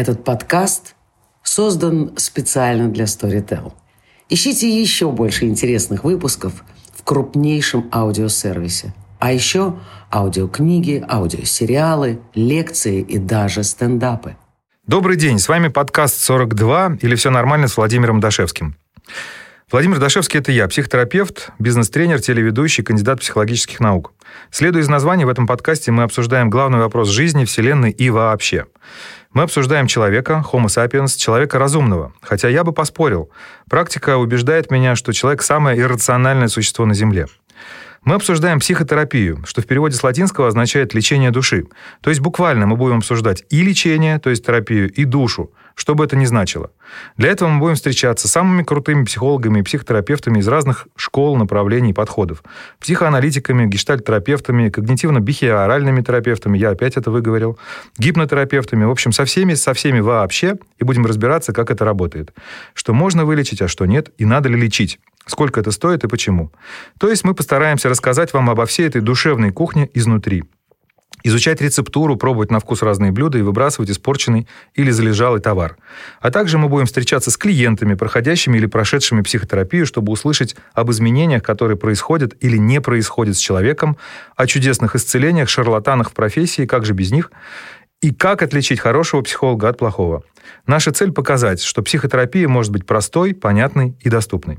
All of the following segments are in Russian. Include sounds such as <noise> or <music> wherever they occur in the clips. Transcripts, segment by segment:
Этот подкаст создан специально для Storytel. Ищите еще больше интересных выпусков в крупнейшем аудиосервисе. А еще аудиокниги, аудиосериалы, лекции и даже стендапы. Добрый день, с вами подкаст «42» или «Все нормально» с Владимиром Дашевским. Владимир Дашевский – это я, психотерапевт, бизнес-тренер, телеведущий, кандидат психологических наук. Следуя из названия, в этом подкасте мы обсуждаем главный вопрос жизни, Вселенной и вообще. Мы обсуждаем человека, Homo sapiens, человека разумного. Хотя я бы поспорил. Практика убеждает меня, что человек – самое иррациональное существо на Земле. Мы обсуждаем психотерапию, что в переводе с латинского означает лечение души. То есть буквально мы будем обсуждать и лечение, то есть терапию, и душу, что бы это ни значило. Для этого мы будем встречаться с самыми крутыми психологами и психотерапевтами из разных школ, направлений и подходов. Психоаналитиками, гештальт-терапевтами, когнитивно-бихеоральными терапевтами, я опять это выговорил, гипнотерапевтами, в общем, со всеми, со всеми вообще, и будем разбираться, как это работает. Что можно вылечить, а что нет, и надо ли лечить сколько это стоит и почему. То есть мы постараемся рассказать вам обо всей этой душевной кухне изнутри. Изучать рецептуру, пробовать на вкус разные блюда и выбрасывать испорченный или залежалый товар. А также мы будем встречаться с клиентами, проходящими или прошедшими психотерапию, чтобы услышать об изменениях, которые происходят или не происходят с человеком, о чудесных исцелениях, шарлатанах в профессии, как же без них, и как отличить хорошего психолога от плохого. Наша цель показать, что психотерапия может быть простой, понятной и доступной.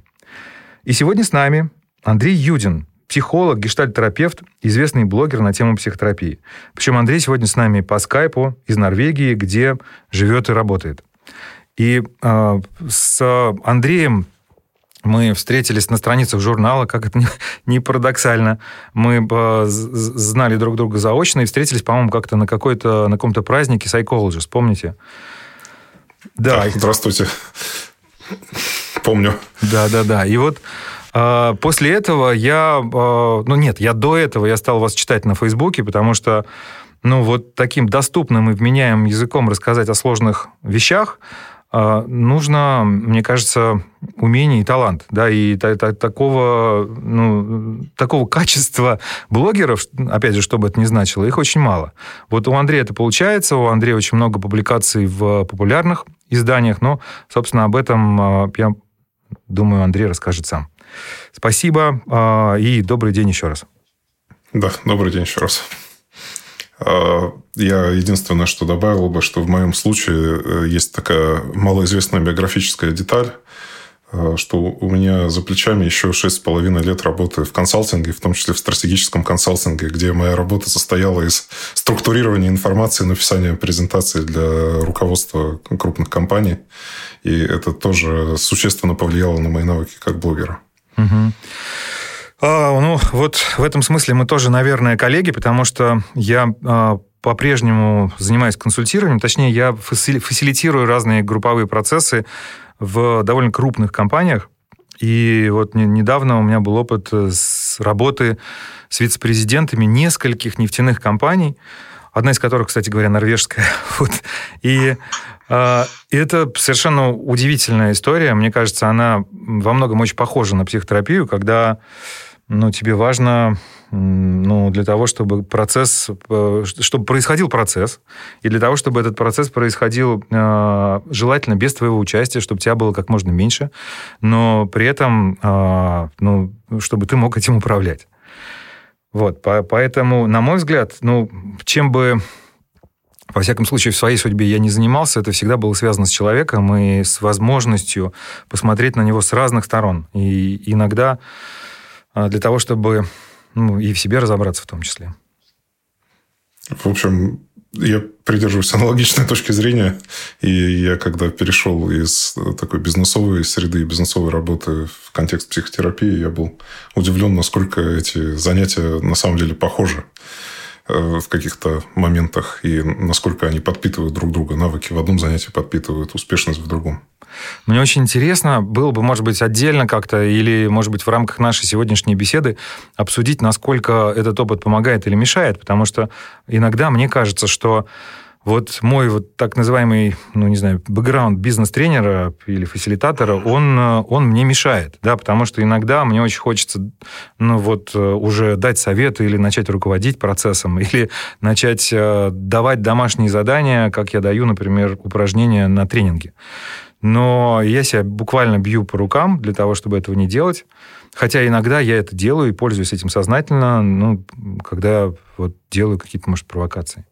И сегодня с нами Андрей Юдин, психолог, гештальт-терапевт, известный блогер на тему психотерапии. Причем Андрей сегодня с нами по скайпу из Норвегии, где живет и работает. И э, с Андреем мы встретились на страницах журнала, как это <laughs> не, парадоксально. Мы э, знали друг друга заочно и встретились, по-моему, как-то на какой-то на каком-то празднике Psychologist, помните? Да. да здравствуйте. Помню. Да, да, да. И вот э, после этого я, э, ну нет, я до этого я стал вас читать на Фейсбуке, потому что, ну вот таким доступным и вменяемым языком рассказать о сложных вещах э, нужно, мне кажется, умение и талант, да, и та, та, такого, ну, такого качества блогеров, опять же, что бы это ни значило, их очень мало. Вот у Андрея это получается, у Андрея очень много публикаций в популярных изданиях, но, собственно, об этом я Думаю, Андрей расскажет сам. Спасибо а, и добрый день еще раз. Да, добрый день еще раз. А, я единственное, что добавил бы, что в моем случае э, есть такая малоизвестная биографическая деталь, а, что у меня за плечами еще шесть с половиной лет работы в консалтинге, в том числе в стратегическом консалтинге, где моя работа состояла из структурирования информации, написания презентаций для руководства крупных компаний. И это тоже существенно повлияло на мои навыки как блогера. Угу. А, ну, вот в этом смысле мы тоже, наверное, коллеги, потому что я а, по-прежнему занимаюсь консультированием, точнее, я фасилитирую разные групповые процессы в довольно крупных компаниях. И вот недавно у меня был опыт с работы с вице-президентами нескольких нефтяных компаний, одна из которых, кстати говоря, норвежская. <laughs> Вот. И э, это совершенно удивительная история. Мне кажется, она во многом очень похожа на психотерапию, когда ну, тебе важно ну, для того, чтобы процесс, э, чтобы происходил процесс, и для того, чтобы этот процесс происходил э, желательно без твоего участия, чтобы тебя было как можно меньше, но при этом, э, ну, чтобы ты мог этим управлять. Вот, по, поэтому, на мой взгляд, ну, чем бы во всяком случае, в своей судьбе я не занимался, это всегда было связано с человеком и с возможностью посмотреть на него с разных сторон. И иногда для того, чтобы ну, и в себе разобраться в том числе. В общем, я придерживаюсь аналогичной точки зрения. И я, когда перешел из такой бизнесовой среды, бизнесовой работы в контекст психотерапии, я был удивлен, насколько эти занятия на самом деле похожи э, в каких-то моментах и насколько они подпитывают друг друга. Навыки в одном занятии подпитывают успешность в другом. Мне очень интересно было бы, может быть, отдельно как-то или, может быть, в рамках нашей сегодняшней беседы обсудить, насколько этот опыт помогает или мешает, потому что иногда мне кажется, что вот мой вот так называемый, ну, не знаю, бэкграунд бизнес-тренера или фасилитатора, он, он мне мешает, да, потому что иногда мне очень хочется, ну, вот уже дать советы или начать руководить процессом, <laughs> или начать э, давать домашние задания, как я даю, например, упражнения на тренинге. Но я себя буквально бью по рукам для того, чтобы этого не делать. Хотя иногда я это делаю и пользуюсь этим сознательно, ну, когда вот делаю какие-то, может, провокации.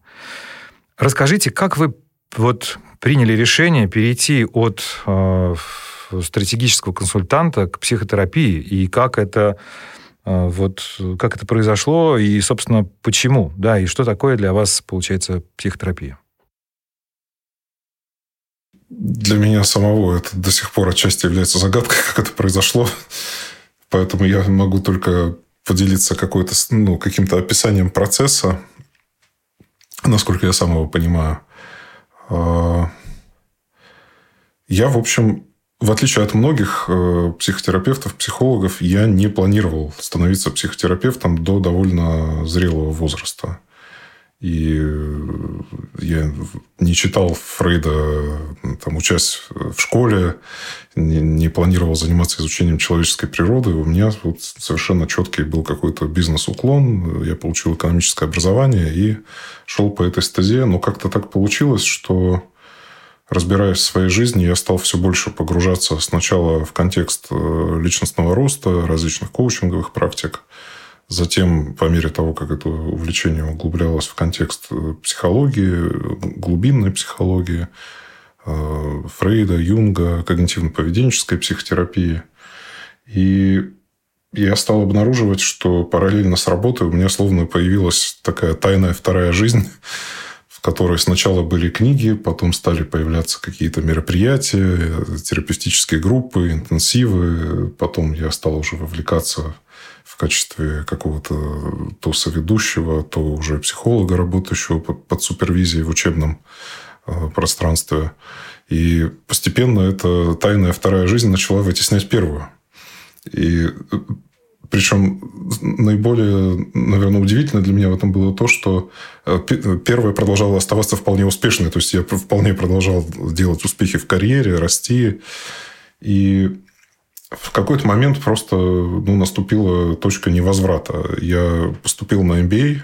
Расскажите, как вы вот приняли решение перейти от э, стратегического консультанта к психотерапии и как это э, вот как это произошло и, собственно, почему, да, и что такое для вас получается психотерапия? Для меня самого это до сих пор отчасти является загадкой, <laughs> как это произошло. Поэтому я могу только поделиться какой-то, ну, каким-то описанием процесса, насколько я сам его понимаю. А, я, в общем, в отличие от многих э, психотерапевтов, психологов, я не планировал становиться психотерапевтом до довольно зрелого возраста. И э, я не читал Фрейда, там, учась в школе, не, не планировал заниматься изучением человеческой природы. У меня вот совершенно четкий был какой-то бизнес-уклон. Я получил экономическое образование и шел по этой стезе. Но как-то так получилось, что разбираясь в своей жизни, я стал все больше погружаться сначала в контекст э, личностного роста, различных коучинговых практик – Затем, по мере того, как это увлечение углублялось в контекст э, психологии, глубинной психологии, э, Фрейда, Юнга, когнитивно-поведенческой психотерапии. И я стал обнаруживать, что параллельно с работой у меня словно появилась такая тайная вторая жизнь, <laughs> в которой сначала были книги, потом стали появляться какие-то мероприятия, терапевтические группы, интенсивы. Потом я стал уже вовлекаться в качестве какого-то то соведущего, то уже психолога, работающего под супервизией в учебном э, пространстве. И постепенно эта тайная вторая жизнь начала вытеснять первую. И э, причем наиболее, наверное, удивительно для меня в этом было то, что э, первая продолжала оставаться вполне успешной. То есть я вполне продолжал делать успехи в карьере, расти. И в какой-то момент просто ну, наступила точка невозврата. Я поступил на MBA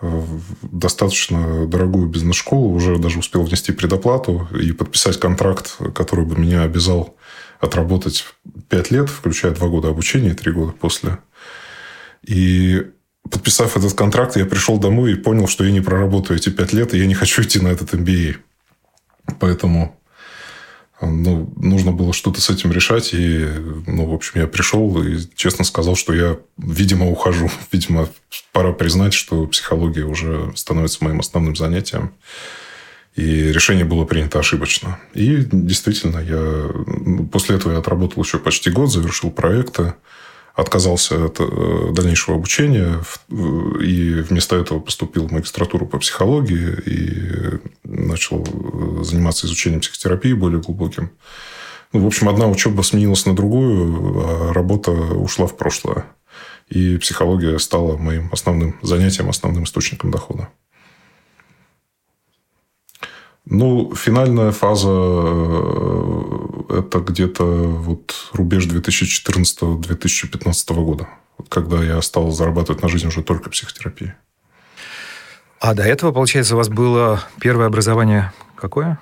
в достаточно дорогую бизнес-школу, уже даже успел внести предоплату и подписать контракт, который бы меня обязал отработать 5 лет, включая 2 года обучения и 3 года после. И подписав этот контракт, я пришел домой и понял, что я не проработаю эти 5 лет, и я не хочу идти на этот MBA. Поэтому ну, нужно было что-то с этим решать. И, ну, в общем, я пришел и честно сказал, что я, видимо, ухожу. <laughs> Видимо, пора признать, что психология уже становится моим основным занятием. И решение было принято ошибочно. И действительно, я после этого я отработал еще почти год, завершил проекты отказался от э, дальнейшего обучения и вместо этого поступил в магистратуру по психологии и начал э, заниматься изучением психотерапии более глубоким. Ну, в общем, одна учеба сменилась на другую, а работа ушла в прошлое. И психология стала моим основным занятием, основным источником дохода. Ну, финальная фаза э, – это где-то вот рубеж 2014-2015 года, когда я стал зарабатывать на жизнь уже только психотерапией. А до этого, получается, у вас было первое образование какое?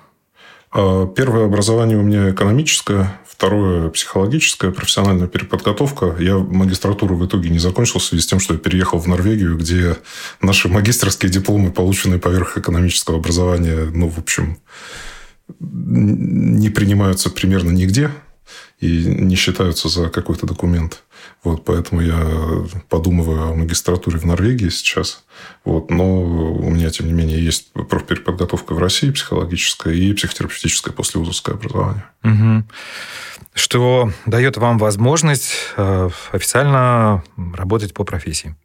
А, первое образование у меня экономическое, второе психологическое, профессиональная переподготовка. Я магистратуру в итоге не закончил в связи с тем, что я переехал в Норвегию, где наши магистрские дипломы, полученные поверх экономического образования, ну, в общем, не принимаются примерно нигде и не считаются за какой-то документ. Вот, поэтому я подумываю о магистратуре в Норвегии сейчас. Вот, но у меня, тем не менее, есть профпереподготовка в России психологическая и психотерапевтическое послевузовское образование. Угу. Что дает вам возможность э, официально работать по профессии?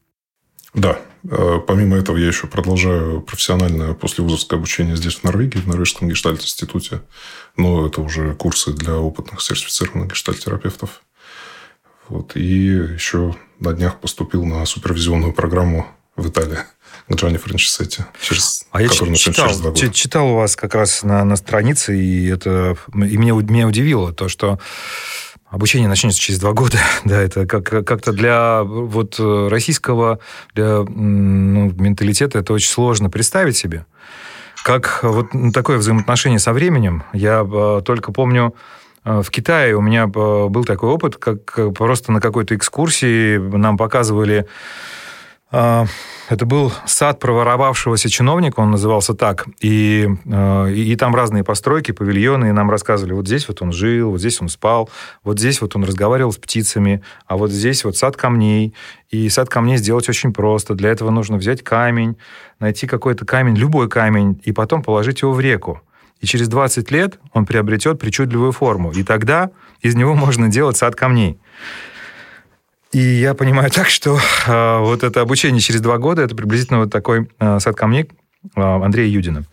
Да. Э, помимо этого, я еще продолжаю профессиональное послевузовское обучение здесь, в Норвегии, в Норвежском гештальт-институте. Но это уже курсы для опытных сертифицированных гештальт-терапевтов. Вот. И еще на днях поступил на супервизионную программу в Италии. к Джанни Франчесетти, через, а я читал, через два года. читал у вас как раз на, на странице, и это и меня, меня удивило то, что обучение начнется через два года. <laughs> да, это как, как-то для вот российского для, ну, менталитета это очень сложно представить себе. Как вот такое взаимоотношение со временем. Я э, только помню, э, в Китае у меня э, был такой опыт, как просто на какой-то экскурсии нам показывали это был сад проворовавшегося чиновника, он назывался так. И, э, и, и там разные постройки, павильоны, и нам рассказывали, вот здесь вот он жил, вот здесь он спал, вот здесь вот он разговаривал с птицами, а вот здесь вот сад камней. И сад камней сделать очень просто. Для этого нужно взять камень, найти какой-то камень, любой камень, и потом положить его в реку. И через 20 лет он приобретет причудливую форму. И тогда из него <laughs> можно делать сад камней. И я понимаю так, что э, вот это обучение через два года, это приблизительно вот такой э, сад камней э, Андрея Юдина.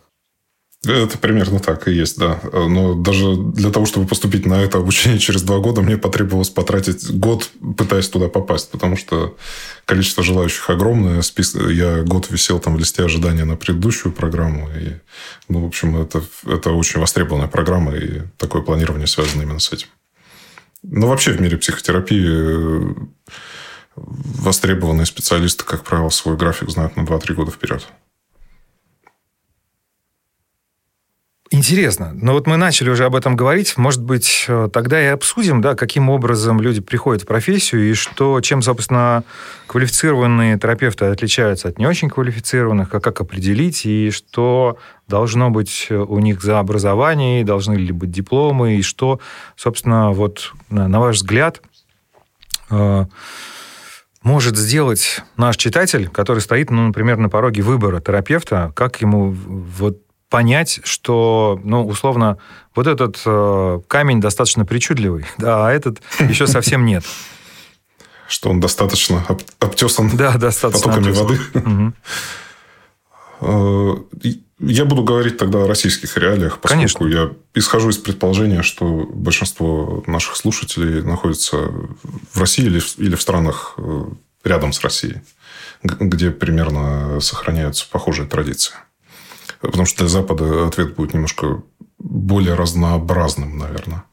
Это примерно так и есть, да. Но даже для того, чтобы поступить на это обучение через два года, мне потребовалось потратить год, пытаясь туда попасть, потому что количество желающих огромное. Спис... Я год висел там в листе ожидания на предыдущую программу. И, ну, в общем, это, это очень востребованная программа, и такое планирование связано именно с этим. Ну, вообще в мире психотерапии э, востребованные специалисты, как правило, свой график знают на 2-3 года вперед. Интересно. Но вот мы начали уже об этом говорить. Может быть, э, тогда и обсудим, да, каким образом люди приходят в профессию и что, чем, собственно, квалифицированные терапевты отличаются от не очень квалифицированных, а как определить, и что должно быть у них за образование, должны ли быть дипломы, и что, собственно, вот на ваш взгляд, э, может сделать наш читатель, который стоит, ну, например, на пороге выбора терапевта, как ему вот понять, что, ну, условно, вот этот э, камень достаточно причудливый, <laughs> да, а этот еще <laughs> совсем нет. Что он достаточно обтесан да, достаточно потоками воды. <laughs> Э, я буду говорить тогда о российских реалиях, поскольку Конечно. я исхожу из предположения, что большинство наших слушателей находится в России или в, или в странах э, рядом с Россией, где примерно сохраняются похожие традиции. Потому что для Запада ответ будет немножко более разнообразным, наверное.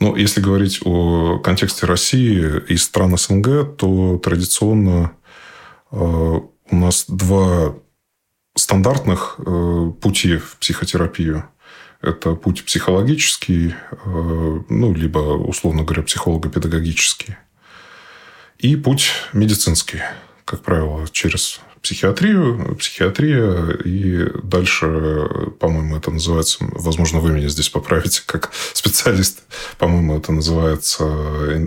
Но если говорить о контексте России и стран СНГ, то традиционно э, у нас два стандартных э, пути в психотерапию. Это путь психологический, э, ну, либо, условно говоря, психолого-педагогический. И путь медицинский, как правило, через психиатрию, психиатрия, и дальше, по-моему, это называется, возможно, вы меня здесь поправите как специалист, по-моему, это называется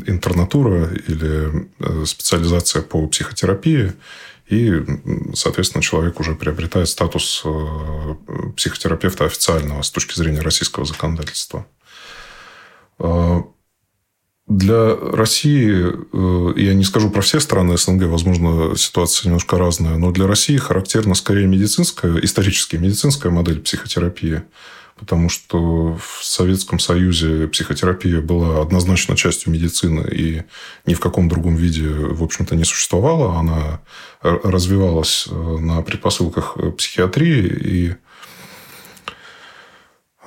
интернатура или э, специализация по психотерапии, и, соответственно, человек уже приобретает статус э, психотерапевта официального с точки зрения российского законодательства. Э, для России, э, я не скажу про все страны СНГ, возможно, ситуация немножко разная, но для России характерна скорее медицинская, исторически медицинская модель психотерапии, потому что в Советском Союзе психотерапия была однозначно частью медицины и ни в каком другом виде, в общем-то, не существовала. Она развивалась э, на предпосылках психиатрии и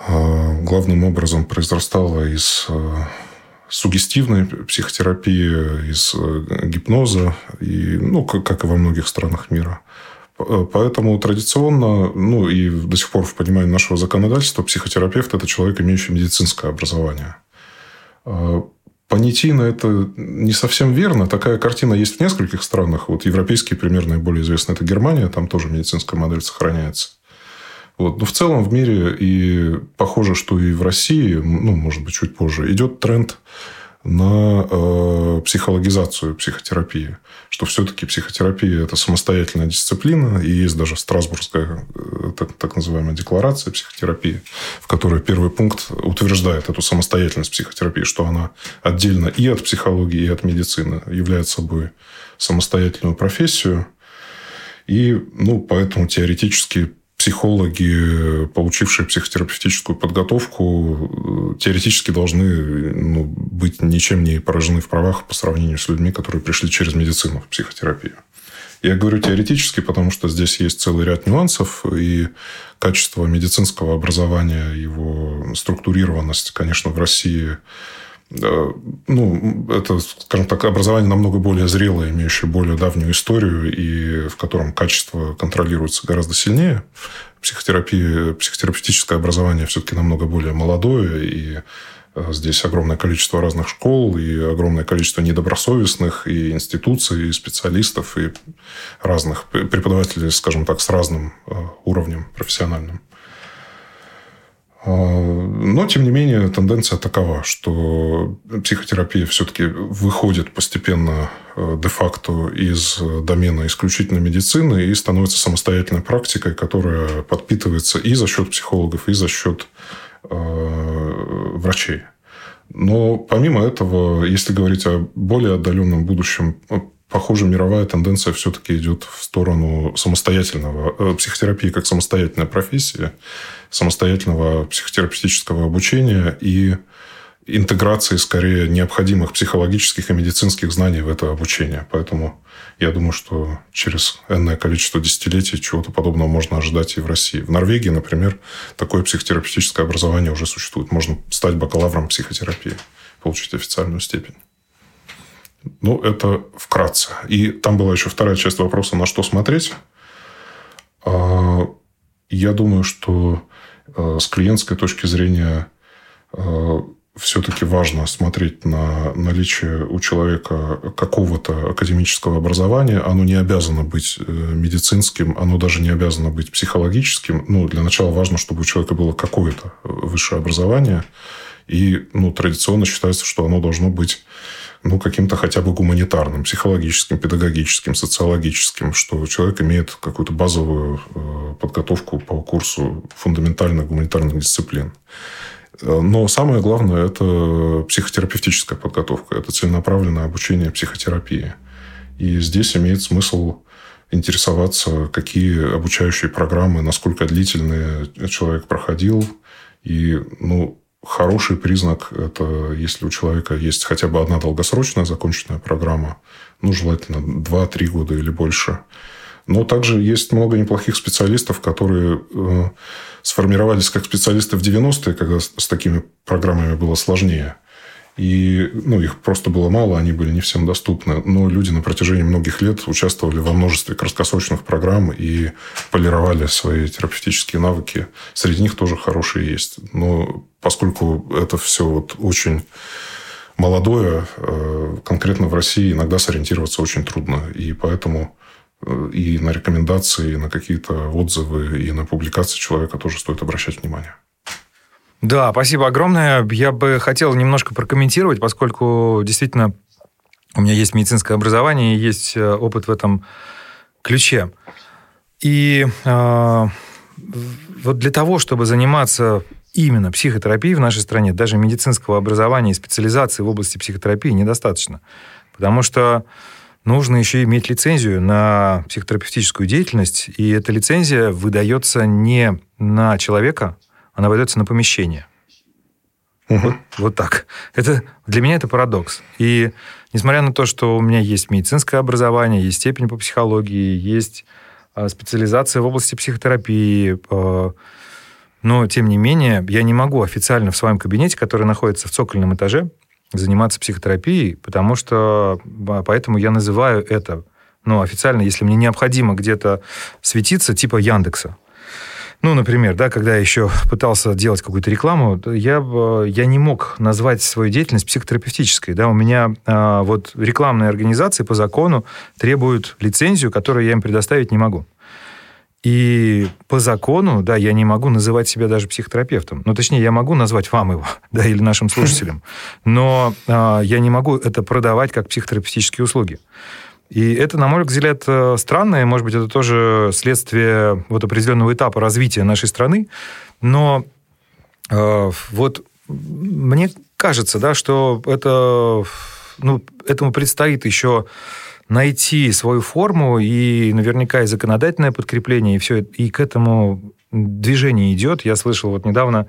э, главным образом произрастала из сугестивной психотерапии, из э, гипноза, и, ну, как, как и во многих странах мира. Поэтому традиционно, ну и до сих пор в понимании нашего законодательства, психотерапевт – это человек, имеющий медицинское образование. Понятийно это не совсем верно. Такая картина есть в нескольких странах. Вот европейский пример наиболее известный – это Германия. Там тоже медицинская модель сохраняется. Вот. Но в целом в мире и похоже, что и в России, ну, может быть, чуть позже, идет тренд на э, психологизацию психотерапии. Что все-таки психотерапия – это самостоятельная дисциплина, и есть даже Страсбургская э, так, так называемая декларация психотерапии, в которой первый пункт утверждает эту самостоятельность психотерапии, что она отдельно и от психологии, и от медицины является собой самостоятельную профессию. И ну, поэтому теоретически психологи, получившие психотерапевтическую подготовку, теоретически должны ну, быть ничем не поражены в правах по сравнению с людьми, которые пришли через медицину в психотерапию. Я говорю теоретически, потому что здесь есть целый ряд нюансов, и качество медицинского образования, его структурированность, конечно, в России ну, это, скажем так, образование намного более зрелое, имеющее более давнюю историю, и в котором качество контролируется гораздо сильнее. Психотерапия, психотерапевтическое образование все-таки намного более молодое, и э, здесь огромное количество разных школ, и огромное количество недобросовестных, и институций, и специалистов, и разных преподавателей, скажем так, с разным э, уровнем профессиональным. А, но, тем не менее, тенденция такова, что психотерапия все-таки выходит постепенно э, де-факто из домена исключительной медицины и становится самостоятельной практикой, которая подпитывается и за счет психологов, и за счет э, врачей. Но помимо этого, если говорить о более отдаленном будущем, похоже, мировая тенденция все-таки идет в сторону самостоятельного э, психотерапии как самостоятельная профессия, самостоятельного психотерапевтического обучения и интеграции скорее необходимых психологических и медицинских знаний в это обучение. Поэтому я думаю, что через энное количество десятилетий чего-то подобного можно ожидать и в России. В Норвегии, например, такое психотерапевтическое образование уже существует. Можно стать бакалавром психотерапии, получить официальную степень. Ну, это вкратце. И там была еще вторая часть вопроса, на что смотреть. А, я думаю, что а, с клиентской точки зрения а, все-таки важно смотреть на наличие у человека какого-то академического образования. Оно не обязано быть э, медицинским, оно даже не обязано быть психологическим. Ну, для начала важно, чтобы у человека было какое-то высшее образование. И ну, традиционно считается, что оно должно быть ну, каким-то хотя бы гуманитарным, психологическим, педагогическим, социологическим, что человек имеет какую-то базовую э, подготовку по курсу фундаментальных гуманитарных дисциплин. Э, но самое главное – это психотерапевтическая подготовка, это целенаправленное обучение психотерапии. И здесь имеет смысл интересоваться, какие обучающие программы, насколько длительные человек проходил. И ну, Хороший признак – это если у человека есть хотя бы одна долгосрочная законченная программа, ну, желательно 2-3 года или больше. Но также есть много неплохих специалистов, которые э, сформировались как специалисты в 90-е, когда с такими программами было сложнее. И ну, их просто было мало, они были не всем доступны. Но люди на протяжении многих лет участвовали во множестве краткосрочных программ и полировали свои терапевтические навыки. Среди них тоже хорошие есть. Но поскольку это все вот очень молодое, э, конкретно в России иногда сориентироваться очень трудно. И поэтому э, и на рекомендации, и на какие-то отзывы, и на публикации человека тоже стоит обращать внимание. Да, спасибо огромное. Я бы хотел немножко прокомментировать, поскольку действительно у меня есть медицинское образование и есть э, опыт в этом ключе. И э, вот для того, чтобы заниматься именно психотерапией в нашей стране, даже медицинского образования и специализации в области психотерапии недостаточно. Потому что нужно еще иметь лицензию на психотерапевтическую деятельность, и эта лицензия выдается не на человека, она выдается на помещение. Угу. Вот, вот так. Это, для меня это парадокс. И несмотря на то, что у меня есть медицинское образование, есть степень по психологии, есть а, специализация в области психотерапии, а, но, тем не менее, я не могу официально в своем кабинете, который находится в цокольном этаже, заниматься психотерапией, потому что а, поэтому я называю это, ну, официально, если мне необходимо где-то светиться, типа Яндекса. Ну, например, да, когда я еще пытался делать какую-то рекламу, я, я не мог назвать свою деятельность психотерапевтической. Да, у меня а, вот рекламные организации по закону требуют лицензию, которую я им предоставить не могу. И по закону, да, я не могу называть себя даже психотерапевтом. Ну, точнее, я могу назвать вам его, <laughs> да, или нашим слушателям. Но а, я не могу это продавать как психотерапевтические услуги. И это, на мой взгляд, э, странно, и, может быть, это тоже следствие вот определенного этапа развития нашей страны. Но э, вот мне кажется, да, что это, ну, этому предстоит еще найти свою форму, и наверняка и законодательное подкрепление, и все, и к этому движение идет. Я слышал вот недавно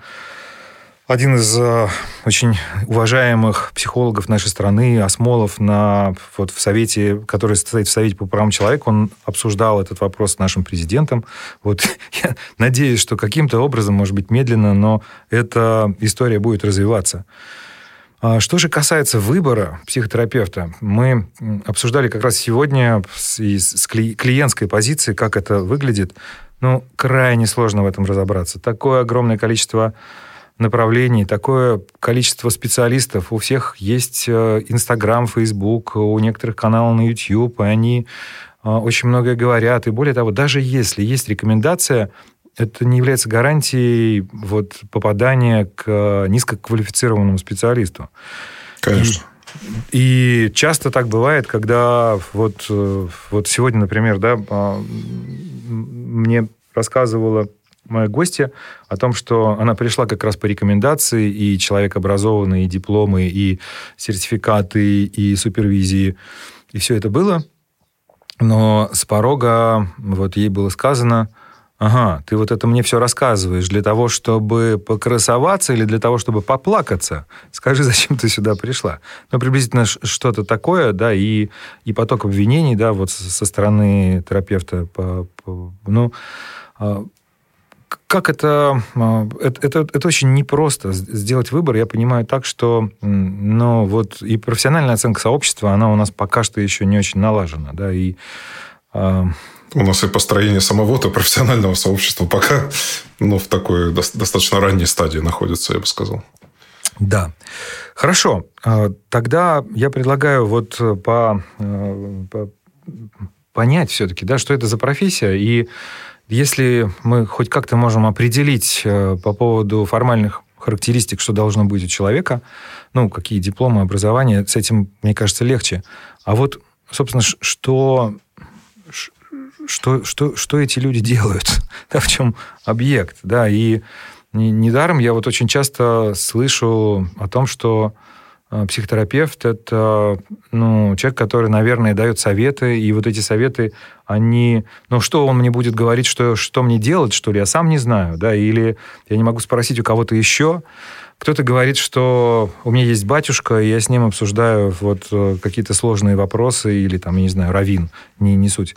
один из э, очень уважаемых психологов нашей страны, Осмолов, на, вот в Совете, который стоит в Совете по правам человека, он обсуждал этот вопрос с нашим президентом. Вот <laughs> я надеюсь, что каким-то образом, может быть, медленно, но эта история будет развиваться. А что же касается выбора психотерапевта, мы обсуждали как раз сегодня с, клиентской позиции, как это выглядит. Ну, крайне сложно в этом разобраться. Такое огромное количество направлений, такое количество специалистов. У всех есть э, Инстаграм, Фейсбук, у некоторых каналов на YouTube, и они э, очень многое говорят. И более того, даже если есть рекомендация, это не является гарантией вот, попадания к низкоквалифицированному специалисту. Конечно. И, и часто так бывает, когда вот, вот сегодня, например, да, а, мне рассказывала моя гостья о том, что она пришла как раз по рекомендации, и человек образованный, и дипломы, и сертификаты, и супервизии, и все это было. Но с порога вот ей было сказано, ага, ты вот это мне все рассказываешь для того, чтобы покрасоваться или для того, чтобы поплакаться? Скажи, <laughs> зачем ты сюда пришла? Ну, приблизительно что-то такое, да, и, и поток обвинений, да, вот со стороны терапевта. По, по, ну, а, как это, а, это, это, это очень непросто сделать выбор. Я понимаю так, что ну, вот и профессиональная оценка сообщества, она у нас пока что еще не очень налажена. Да, и, э... У нас и построение самого-то профессионального сообщества пока ну, в такой достаточно ранней стадии находится, я бы сказал. Да. Хорошо. А, тогда я предлагаю вот по, э, по понять все-таки, да, что это за профессия, и если мы хоть как-то можем определить э, по поводу формальных характеристик, что должно быть у человека, ну, какие дипломы, образование, с этим, мне кажется, легче. А вот, собственно, что, что, что, что эти люди делают, <laughs> да, в чем объект, да, и недаром я вот очень часто слышу о том, что а, психотерапевт – это ну, человек, который, наверное, дает советы, и вот эти советы, они... Ну, что он мне будет говорить, что, что мне делать, что ли, я сам не знаю, да, или я не могу спросить у кого-то еще. Кто-то говорит, что у меня есть батюшка, и я с ним обсуждаю вот э, какие-то сложные вопросы, или там, я не знаю, равин, не, не суть.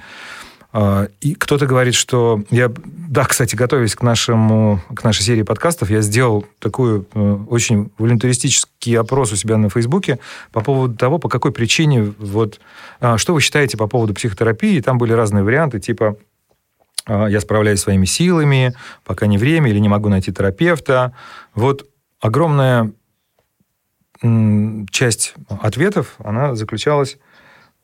А, и кто-то говорит, что я, да, кстати, готовясь к нашему, к нашей серии подкастов, я сделал такой э, очень волюнтаристический опрос у себя на Фейсбуке по поводу того, по какой причине, вот, а, что вы считаете по поводу психотерапии. Там были разные варианты, типа а, я справляюсь своими силами, пока не время, или не могу найти терапевта. Вот огромная часть ответов, она заключалась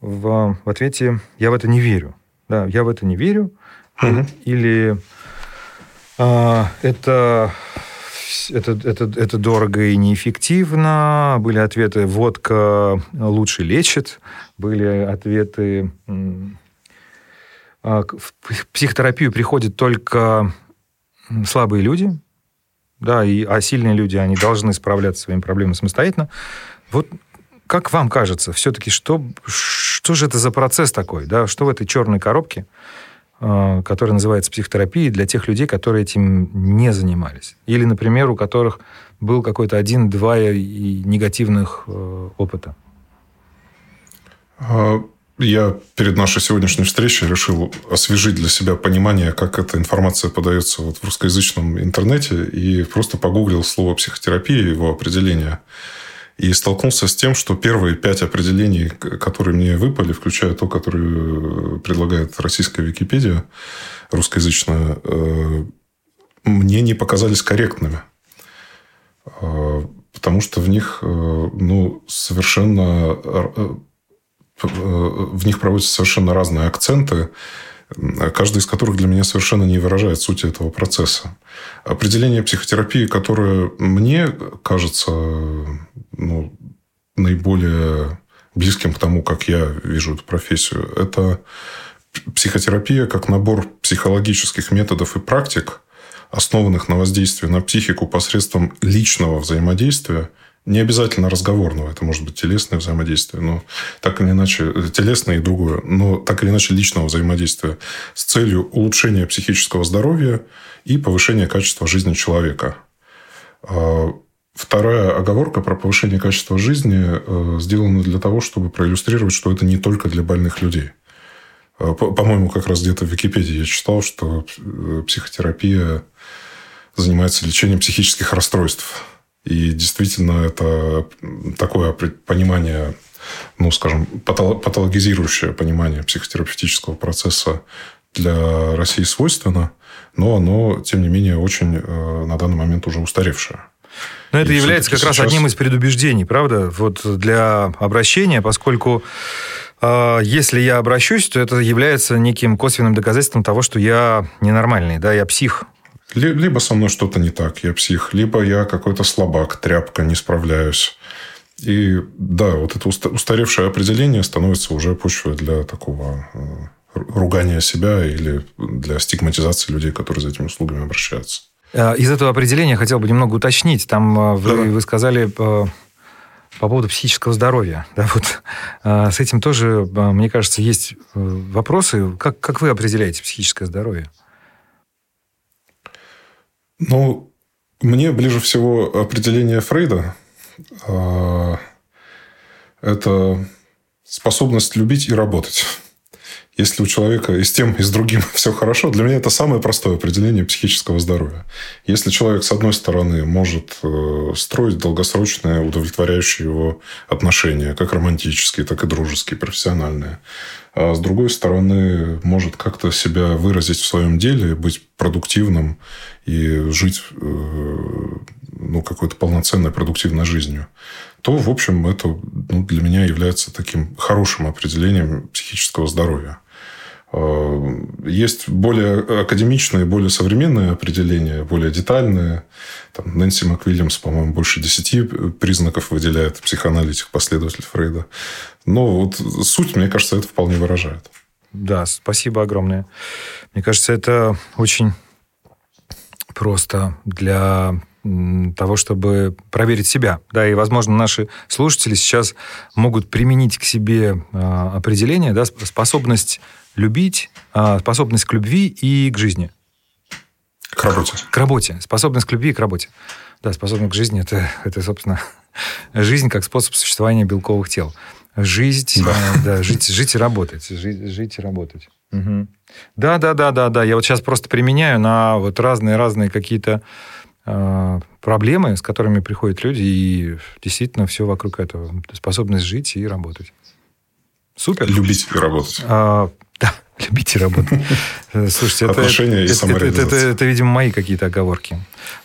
в, в ответе «я в это не верю». Да, я в это не верю. Угу. Или а, это, это, это, это дорого и неэффективно. Были ответы «водка лучше лечит». Были ответы а, в психотерапию приходят только слабые люди, да, и, а сильные люди, они должны справляться своими проблемами самостоятельно. Вот как вам кажется, все-таки что, что же это за процесс такой? Да? Что в этой черной коробке, э, которая называется психотерапией, для тех людей, которые этим не занимались? Или, например, у которых был какой-то один-два негативных э, опыта? А, я перед нашей сегодняшней встречей решил освежить для себя понимание, как эта информация подается вот в русскоязычном интернете, и просто погуглил слово психотерапия и его определение – и столкнулся с тем, что первые пять определений, которые мне выпали, включая то, которое предлагает российская Википедия, русскоязычная, э, мне не показались корректными. Э, потому что в них э, ну, совершенно в них проводятся совершенно разные акценты, каждый из которых для меня совершенно не выражает сути этого процесса. Определение психотерапии, которое мне кажется ну, наиболее близким к тому, как я вижу эту профессию, это психотерапия как набор психологических методов и практик, основанных на воздействии на психику посредством личного взаимодействия – не обязательно разговорного, это может быть телесное взаимодействие, но так или иначе, телесное и другое, но так или иначе личного взаимодействия с целью улучшения психического здоровья и повышения качества жизни человека. Вторая оговорка про повышение качества жизни э, сделана для того, чтобы проиллюстрировать, что это не только для больных людей. Э, по-моему, как раз где-то в Википедии я читал, что психотерапия занимается лечением психических расстройств. И действительно, это такое понимание, ну, скажем, патологизирующее понимание психотерапевтического процесса для России свойственно, но оно, тем не менее, очень э, на данный момент уже устаревшее. Но это является как сейчас... раз одним из предубеждений, правда, вот для обращения, поскольку э, если я обращусь, то это является неким косвенным доказательством того, что я ненормальный, да, я псих. Либо со мной что-то не так, я псих, либо я какой-то слабак, тряпка, не справляюсь. И да, вот это устаревшее определение становится уже почвой для такого э, ругания себя или для стигматизации людей, которые за этими услугами обращаются. Э, из этого определения хотел бы немного уточнить. Там э, вы, вы сказали по, по поводу психического здоровья. <laughs> Да, вот, с этим тоже, мне кажется, есть вопросы. Как, как вы определяете психическое здоровье? Ну, мне ближе всего определение Фрейда. Это способность любить и работать. Если у человека и с тем, и с другим <laughs> все хорошо, для меня это самое простое определение психического здоровья. Если человек, с одной стороны, может э, строить долгосрочные, удовлетворяющие его отношения, как романтические, так и дружеские, профессиональные, а с другой стороны, может как-то себя выразить в своем деле, быть продуктивным и жить э, ну, какой-то полноценной, продуктивной жизнью, то, в общем, это ну, для меня является таким хорошим определением психического здоровья. Э, есть более академичные, более современные определения, более детальные. Там, Нэнси МакВильямс, по-моему, больше десяти признаков выделяет психоаналитик, последователь Фрейда. Но вот суть, мне кажется, это вполне выражает. Да, спасибо огромное. Мне кажется, это очень просто для того, чтобы проверить себя. Да, и, возможно, наши слушатели сейчас могут применить к себе а, определение, да, способность любить, а, способность к любви и к жизни. К работе. К работе. Способность к любви и к работе. Да, способность к жизни это, это, собственно, <laughs> жизнь как способ существования белковых тел. Жить, да. Э, да, жить, жить и работать. Жить, жить и работать. Угу. Да, да, да, да, да. Я вот сейчас просто применяю на вот разные-разные какие-то э, проблемы, с которыми приходят люди, и действительно все вокруг этого. Способность жить и работать. Супер. Любить и работать. А, <laughs> да, любить и работать. Слушайте, это, Отношения это, и это, это, это, видимо, мои какие-то оговорки.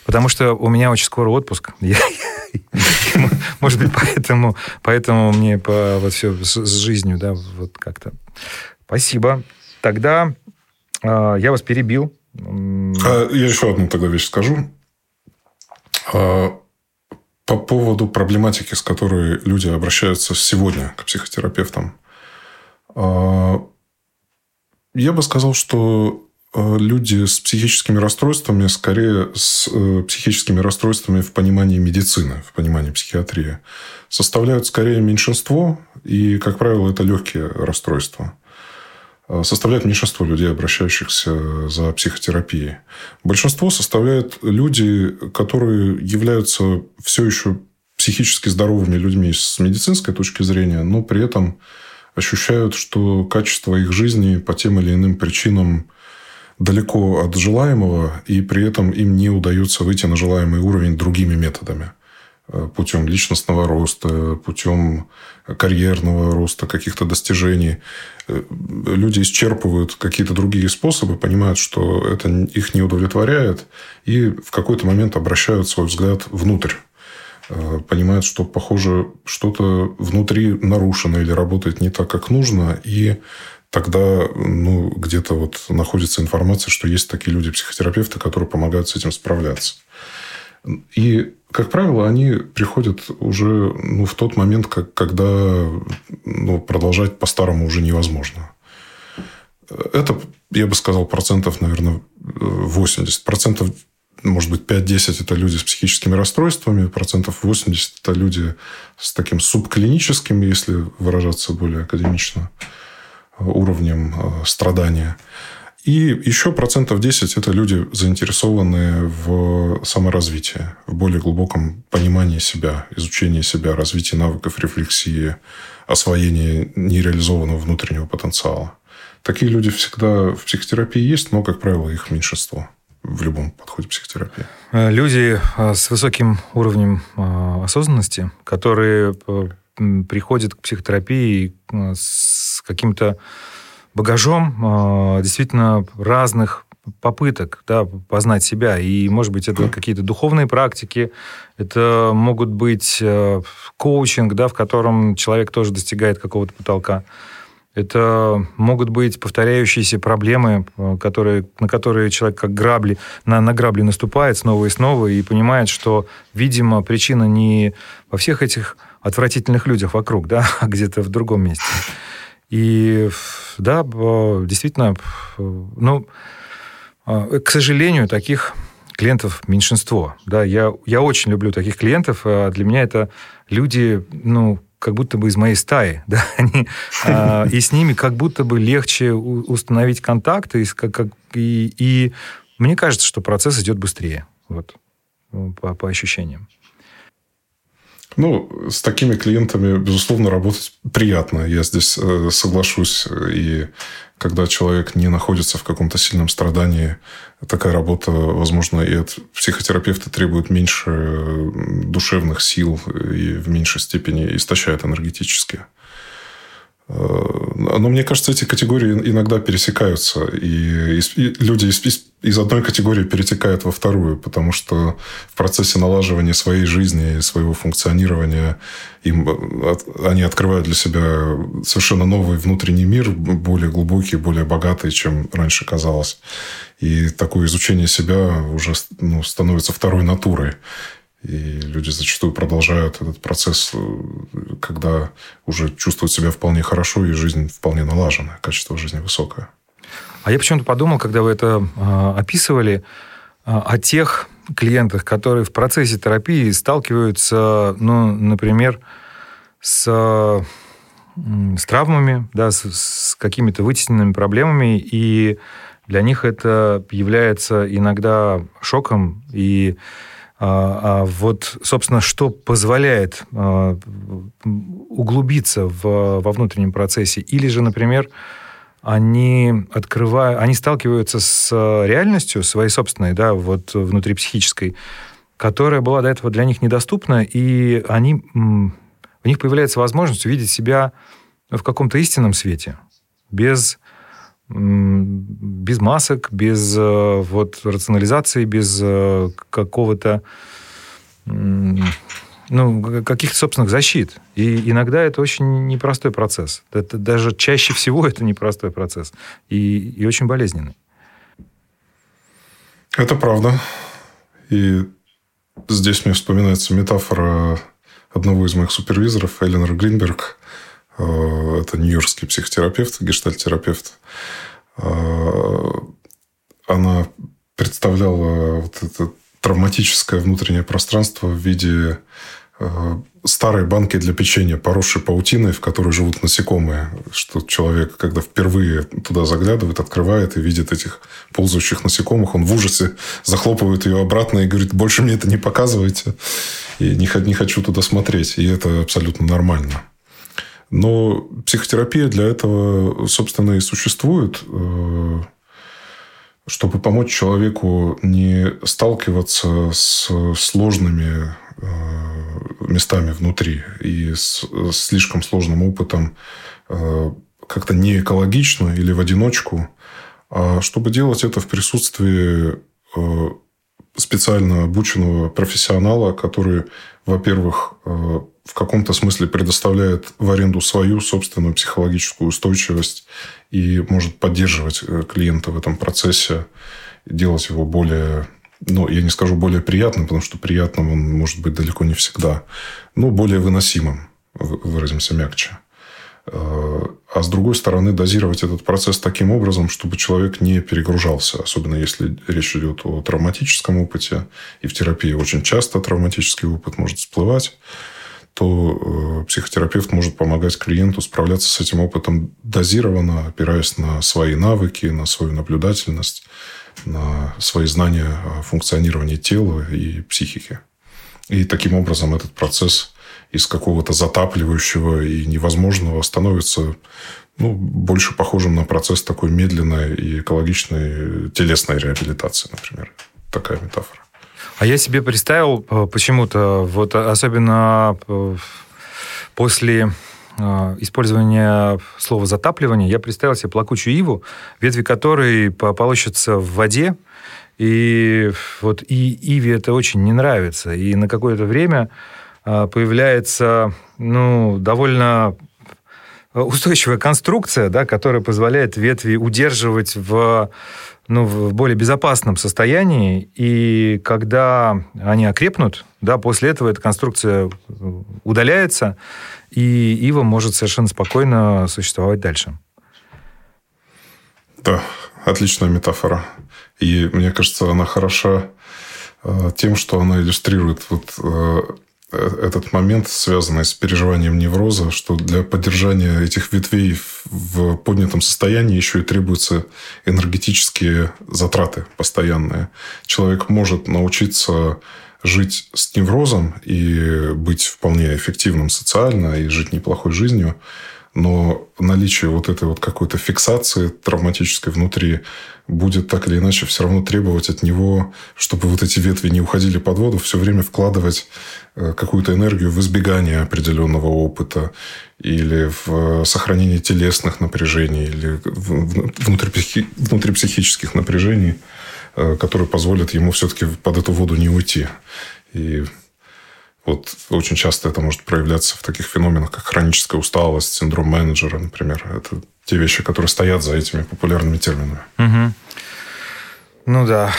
Потому что у меня очень скоро отпуск. <laughs> Может быть, поэтому, поэтому мне по, вот все с, жизнью, да, вот как-то. Спасибо. Тогда э, я вас перебил. А, я еще одну тогда вещь скажу. А, по поводу проблематики, с которой люди обращаются сегодня к психотерапевтам. Я бы сказал, что а, люди с психическими расстройствами скорее с э, психическими расстройствами в понимании медицины, в понимании психиатрии, составляют скорее меньшинство, и, как правило, это легкие расстройства а, составляют меньшинство людей, обращающихся за психотерапией. Большинство составляют люди, которые являются все еще психически здоровыми людьми с медицинской точки зрения, но при этом ощущают, что качество их жизни по тем или иным причинам далеко от желаемого, и при этом им не удается выйти на желаемый уровень другими методами э, путем личностного роста, путем карьерного роста, каких-то достижений. Э, люди исчерпывают какие-то другие способы, понимают, что это их не удовлетворяет, и в какой-то момент обращают свой взгляд внутрь понимают, что, похоже, что-то внутри нарушено или работает не так, как нужно, и тогда ну, где-то вот находится информация, что есть такие люди-психотерапевты, которые помогают с этим справляться. И, как правило, они приходят уже ну, в тот момент, как, когда ну, продолжать по-старому уже невозможно. Это, я бы сказал, процентов, наверное, 80. Процентов может быть, 5-10 это люди с психическими расстройствами, процентов 80 это люди с таким субклиническим, если выражаться более академично, уровнем э, страдания. И еще процентов 10 – это люди, заинтересованные в саморазвитии, в более глубоком понимании себя, изучении себя, развитии навыков рефлексии, освоении нереализованного внутреннего потенциала. Такие люди всегда в психотерапии есть, но, как правило, их меньшинство в любом подходе психотерапии. Э, люди э, с высоким уровнем э, осознанности, которые приходят к психотерапии с каким-то багажом действительно разных попыток да, познать себя. И, может быть, это какие-то духовные практики, это могут быть коучинг, да, в котором человек тоже достигает какого-то потолка. Это могут быть повторяющиеся проблемы, э, которые, на которые человек как грабли, на, на грабли наступает снова и снова и понимает, что, видимо, причина не во всех этих отвратительных людях вокруг, да, <laughs> а где-то в другом месте. И да, действительно, ну, а, к сожалению, таких клиентов меньшинство. Да, я, я очень люблю таких клиентов. А для меня это люди, ну, как будто бы из моей стаи, <laughs> да, они, а, и с ними как будто бы легче установить контакт, и, как, и, и мне кажется, что процесс идет быстрее, вот, по, по ощущениям. Ну, с такими клиентами, безусловно, работать приятно. Я здесь э, соглашусь. И когда человек не находится в каком-то сильном страдании, такая работа, возможно, и от психотерапевта требует меньше душевных сил и в меньшей степени истощает энергетически. Э, но мне кажется, эти категории иногда пересекаются, и, люди из, из одной категории перетекают во вторую, потому что в процессе налаживания своей жизни, своего функционирования им, они открывают для себя совершенно новый внутренний мир, более глубокий, более богатый, чем раньше казалось. И такое изучение себя уже ну, становится второй натурой. И люди зачастую продолжают этот процесс, э, когда уже чувствуют себя вполне хорошо, и жизнь вполне налажена, качество жизни высокое. А я почему-то подумал, когда вы это э, описывали, э, о тех клиентах, которые в процессе терапии сталкиваются, ну, например, с, с травмами, да, с, с какими-то вытесненными проблемами, и для них это является иногда шоком и а, а вот, собственно, что позволяет а, углубиться в, во внутреннем процессе? Или же, например, они открывают, они сталкиваются с реальностью своей собственной, да, вот внутрипсихической, которая была до этого для них недоступна, и они, у них появляется возможность увидеть себя в каком-то истинном свете, без без масок, без э, вот, рационализации, без э, какого-то ну, каких-то собственных защит. И иногда это очень непростой процесс. Это даже чаще всего это непростой процесс. И, и очень болезненный. Это правда. И здесь мне вспоминается метафора одного из моих супервизоров, Эленор Гринберг, Э, это нью-йоркский психотерапевт, гештальтерапевт. Э, она представляла вот это травматическое внутреннее пространство в виде э, старой банки для печенья, поросшей паутиной, в которой живут насекомые. Что человек, когда впервые туда заглядывает, открывает и видит этих ползающих насекомых, он в ужасе захлопывает ее обратно и говорит, больше мне это не показывайте. И не, не хочу туда смотреть. И это абсолютно нормально. Но психотерапия для этого, собственно, и существует, э, чтобы помочь человеку не сталкиваться с сложными э, местами внутри и с слишком сложным опытом э, как-то не экологично или в одиночку, а чтобы делать это в присутствии специально обученного профессионала, который, во-первых, в каком-то смысле предоставляет в аренду свою собственную психологическую устойчивость и может поддерживать э, клиента в этом процессе, делать его более, ну, я не скажу более приятным, потому что приятным он может быть далеко не всегда, но более выносимым, выразимся мягче. Э, а с другой стороны, дозировать этот процесс таким образом, чтобы человек не перегружался. Особенно если речь идет о травматическом опыте. И в терапии очень часто травматический опыт может всплывать то психотерапевт может помогать клиенту справляться с этим опытом дозированно, опираясь на свои навыки, на свою наблюдательность, на свои знания о функционировании тела и психики. И таким образом этот процесс из какого-то затапливающего и невозможного становится ну, больше похожим на процесс такой медленной и экологичной телесной реабилитации, например. Такая метафора. А я себе представил э, почему-то, вот особенно э, после э, использования слова «затапливание», я представил себе плакучую иву, ветви которой полощутся в воде, и вот и Иве это очень не нравится. И на какое-то время появляется ну, довольно устойчивая конструкция, да, которая позволяет ветви удерживать в, ну, в более безопасном состоянии. И когда они окрепнут, да, после этого эта конструкция удаляется, и ива может совершенно спокойно существовать дальше. Да, отличная метафора. И мне кажется, она хороша э, тем, что она иллюстрирует вот э, этот момент, связанный с переживанием невроза, что для поддержания этих ветвей в поднятом состоянии еще и требуются энергетические затраты постоянные. Человек может научиться жить с неврозом и быть вполне эффективным социально и жить неплохой жизнью, но наличие вот этой вот какой-то фиксации травматической внутри будет так или иначе все равно требовать от него, чтобы вот эти ветви не уходили под воду, все время вкладывать э, какую-то энергию в избегание определенного опыта или в э, сохранение телесных напряжений или внутрипсихи... внутрипсихических напряжений, э, которые позволят ему все-таки под эту воду не уйти. И вот очень часто это может проявляться в таких феноменах, как хроническая усталость, синдром менеджера, например. Это те вещи, которые стоят за этими популярными терминами. Угу. Ну да.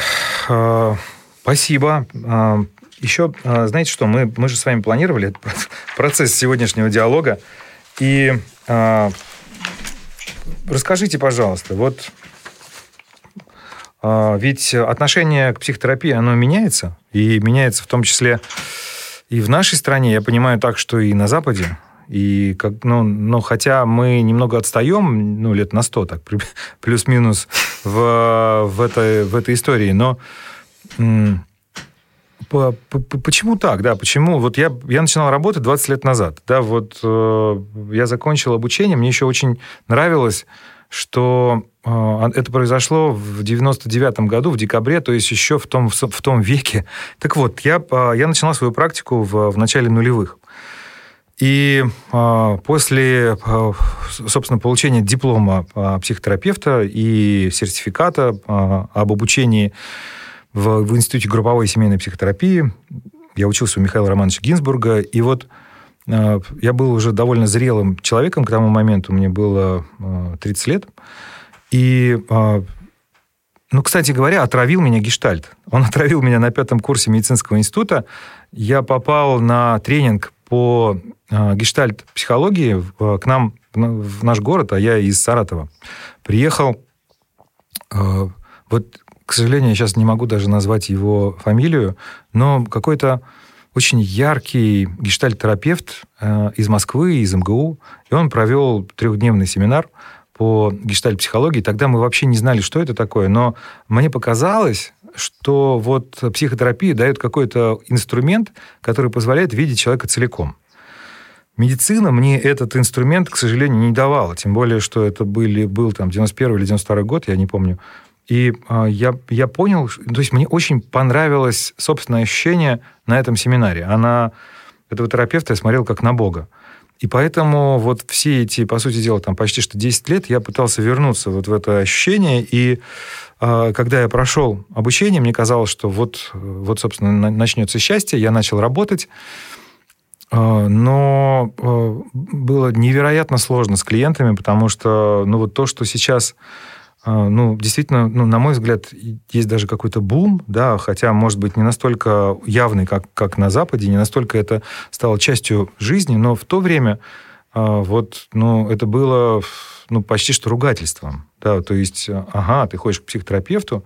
А, спасибо. А, Еще, а, знаете что, мы, мы же с вами планировали этот <laughs> процесс сегодняшнего диалога. И расскажите, пожалуйста, вот ведь отношение к психотерапии, оно меняется. И меняется в том числе и в нашей стране, я понимаю так, что и на Западе. И как, ну, но хотя мы немного отстаем, ну, лет на сто, так, <laughs> плюс-минус в, в, этой, в этой истории, но Почему так, да? Почему? Вот я, я начинал работать 20 лет назад. Да, вот э, я закончил обучение, мне еще очень нравилось, что э, это произошло в 99 году, в декабре, то есть еще в том, в том веке. Так вот, я, э, я начинал свою практику в, в начале нулевых. И э, после, собственно, получения диплома психотерапевта и сертификата об обучении в, в Институте групповой семейной психотерапии, я учился у Михаила Романовича Гинзбурга, и вот я был уже довольно зрелым человеком к тому моменту, мне было э, 30 лет, и э, ну, кстати говоря, отравил меня гештальт. Он <laughs> отравил меня на пятом курсе медицинского института. Я попал на тренинг по гештальт-психологии к нам в наш город, а я из Саратова. Приехал, вот, к сожалению, я сейчас не могу даже назвать его фамилию, но какой-то очень яркий гештальт-терапевт из Москвы, из МГУ, и он провел трехдневный семинар по гештальт-психологии. Тогда мы вообще не знали, что это такое, но мне показалось, что вот психотерапия дает какой-то инструмент, который позволяет видеть человека целиком. Медицина мне этот инструмент, к сожалению, не давала. Тем более, что это были, был там 91 или 92 год, я не помню. И э, я, я понял, то есть мне очень понравилось собственное ощущение на этом семинаре. Она, этого терапевта я смотрел как на Бога. И поэтому вот все эти, по сути дела, там почти что 10 лет я пытался вернуться вот в это ощущение. И э, когда я прошел обучение, мне казалось, что вот, вот собственно, начнется счастье. Я начал работать. Э, но э, было невероятно сложно с клиентами, потому что ну, вот то, что сейчас ну, действительно, ну, на мой взгляд, есть даже какой-то бум, да, хотя, может быть, не настолько явный, как, как на Западе, не настолько это стало частью жизни, но в то время а, вот, ну, это было ну, почти что ругательством. Да, то есть, ага, ты ходишь к психотерапевту,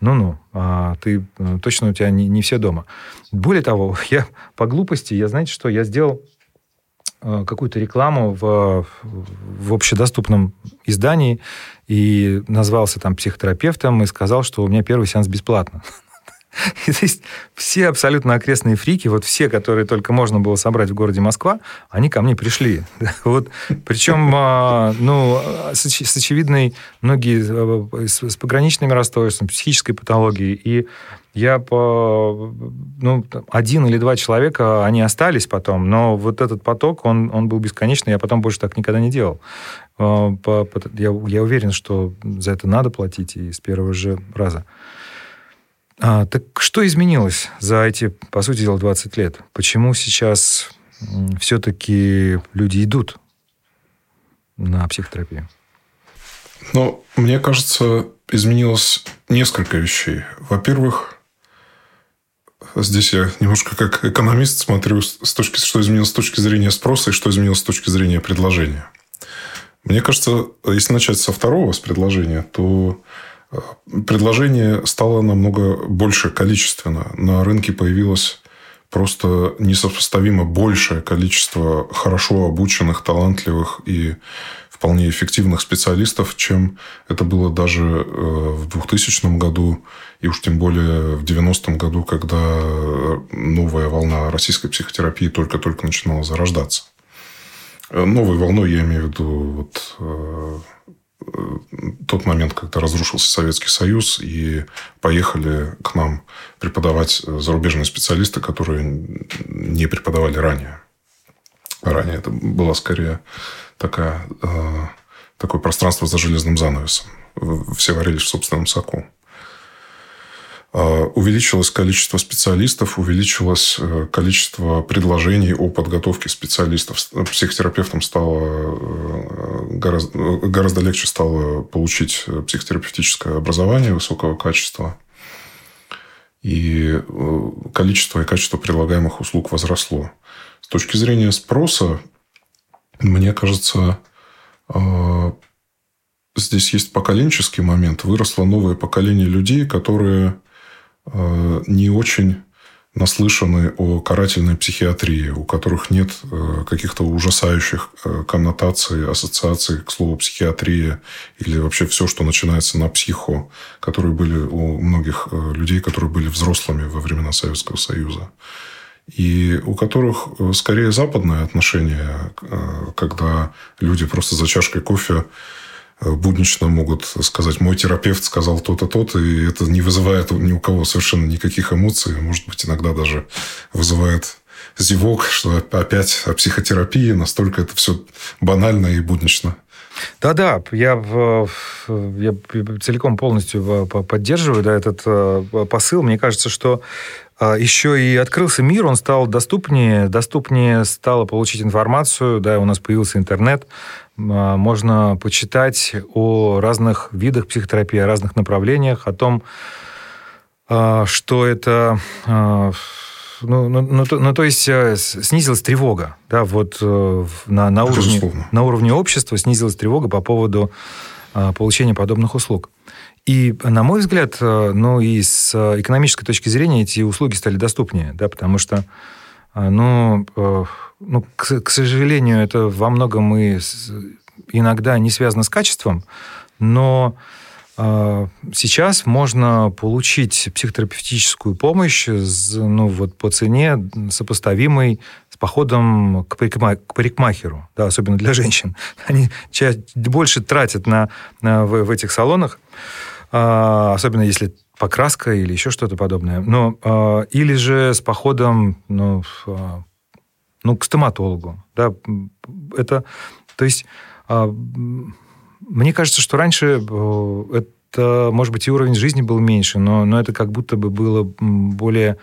ну-ну, а ты точно у тебя не, не все дома. Более того, <laughs> я по глупости, я, знаете что, я сделал э, какую-то рекламу в, в общедоступном издании и назвался там психотерапевтом и сказал, что у меня первый сеанс бесплатно. <laughs> И, то есть все абсолютно окрестные фрики, вот все, которые только можно было собрать в городе Москва, они ко мне пришли. <laughs> Вот, причем, а, ну, с очевидной, многие э, с, с пограничными расстройствами, психической патологией. И я по... Ну, один или два человека, они остались потом, но вот этот поток, он, он был бесконечный, я потом больше так никогда не делал. А, я, я уверен, что за это надо платить и с первого же раза. А, так что изменилось за эти, по сути дела, 20 лет? Почему сейчас все-таки люди идут на психотерапию? Ну, мне кажется, изменилось несколько вещей. Во-первых, здесь я немножко как экономист смотрю с точки, что изменилось с точки зрения спроса и что изменилось с точки зрения предложения. Мне кажется, если начать со второго, с предложения, то предложение стало намного больше количественно. На рынке появилось просто несопоставимо большее количество хорошо обученных, талантливых и вполне эффективных специалистов, чем это было даже э, в 2000 году и уж тем более в 90-м году, когда новая волна российской психотерапии только-только начинала зарождаться. Э, новой волной я имею в виду вот, э, тот момент, когда разрушился Советский Союз, и поехали к нам преподавать зарубежные специалисты, которые не преподавали ранее. Ранее это было скорее такая, э, такое пространство за железным занавесом. Все варились в собственном соку. А, увеличилось количество специалистов, увеличилось э, количество предложений о подготовке специалистов. Психотерапевтам стало э, гораздо, гораздо легче стало получить психотерапевтическое образование высокого качества. И э, количество и качество предлагаемых услуг возросло. С точки зрения спроса, мне кажется, здесь есть поколенческий момент. Выросло новое поколение людей, которые Э, не очень наслышаны о карательной психиатрии, у которых нет э, каких-то ужасающих э, коннотаций, ассоциаций к слову психиатрия или вообще все, что начинается на психо, которые были у многих людей, которые были взрослыми во времена Советского Союза. И у которых скорее западное отношение, когда люди просто за чашкой кофе Э, буднично могут сказать, мой терапевт сказал то-то, то-то, и это не вызывает ни у кого совершенно никаких эмоций, может быть, иногда даже вызывает зевок, что опять о психотерапии, настолько это все банально и буднично. Да-да, я, я целиком полностью поддерживаю да, этот э, посыл. Мне кажется, что а, еще и открылся мир, он стал доступнее, доступнее стало получить информацию, да, у нас появился интернет, можно почитать о разных видах психотерапии, о разных направлениях, о том, а, что это... А, ну, ну, ну, то, ну, то есть э, снизилась тревога, да, вот э, на, на, уровне, на уровне общества снизилась тревога по поводу получения подобных услуг. И, на мой взгляд, э, ну и с экономической точки зрения эти услуги стали доступнее, да, потому что, ну, ну, к, к сожалению, это во многом и иногда не связано с качеством, но э, сейчас можно получить психотерапевтическую помощь ну, вот по цене сопоставимой с походом к, парикма- к парикмахеру, да, особенно для женщин. <laughs> Они чаще, больше тратят на, на, в, в этих салонах, э, особенно если покраска или еще что-то подобное. Но, э, или же с походом ну, ну, к стоматологу. Да, это, то есть, а, мне кажется, что раньше э, это, может быть, и уровень жизни был меньше, но, но это как будто бы было более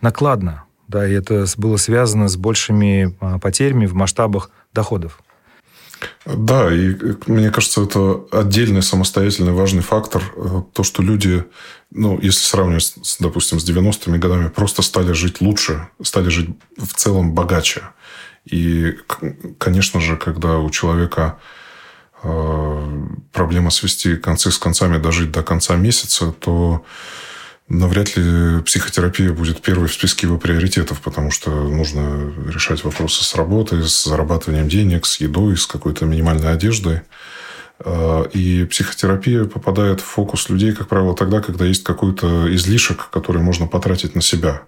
накладно. Да, и это было связано с большими а, потерями в масштабах доходов. Да, и мне кажется, это отдельный самостоятельный важный фактор. Э, то, что люди, ну, если сравнивать, с, допустим, с 90-ми годами, просто стали жить лучше, стали жить в целом богаче. И, конечно же, когда у человека э, проблема свести концы с концами, дожить до конца месяца, то навряд ли психотерапия будет первой в списке его приоритетов, потому что нужно решать вопросы с работой, с зарабатыванием денег, с едой, с какой-то минимальной одеждой. А, и психотерапия попадает в фокус людей, как правило, тогда, когда есть какой-то излишек, который можно потратить на себя.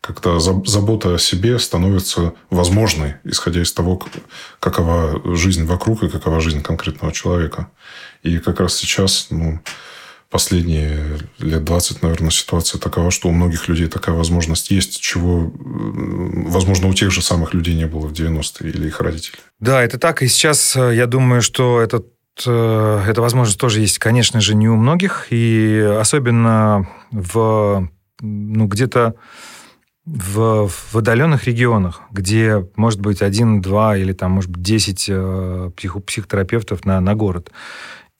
Когда забота о себе становится возможной, исходя из того, какова жизнь вокруг и какова жизнь конкретного человека. И как раз сейчас ну, последние лет 20, наверное, ситуация такова, что у многих людей такая возможность есть, чего, возможно, у тех же самых людей не было в 90-е или их родителей. Да, это так. И сейчас э, я думаю, что этот э, эта возможность тоже есть, конечно же, не у многих, и особенно в ну, где-то в, в отдаленных регионах, где может быть один, два или там, может быть, десять э, псих, психотерапевтов на, на город.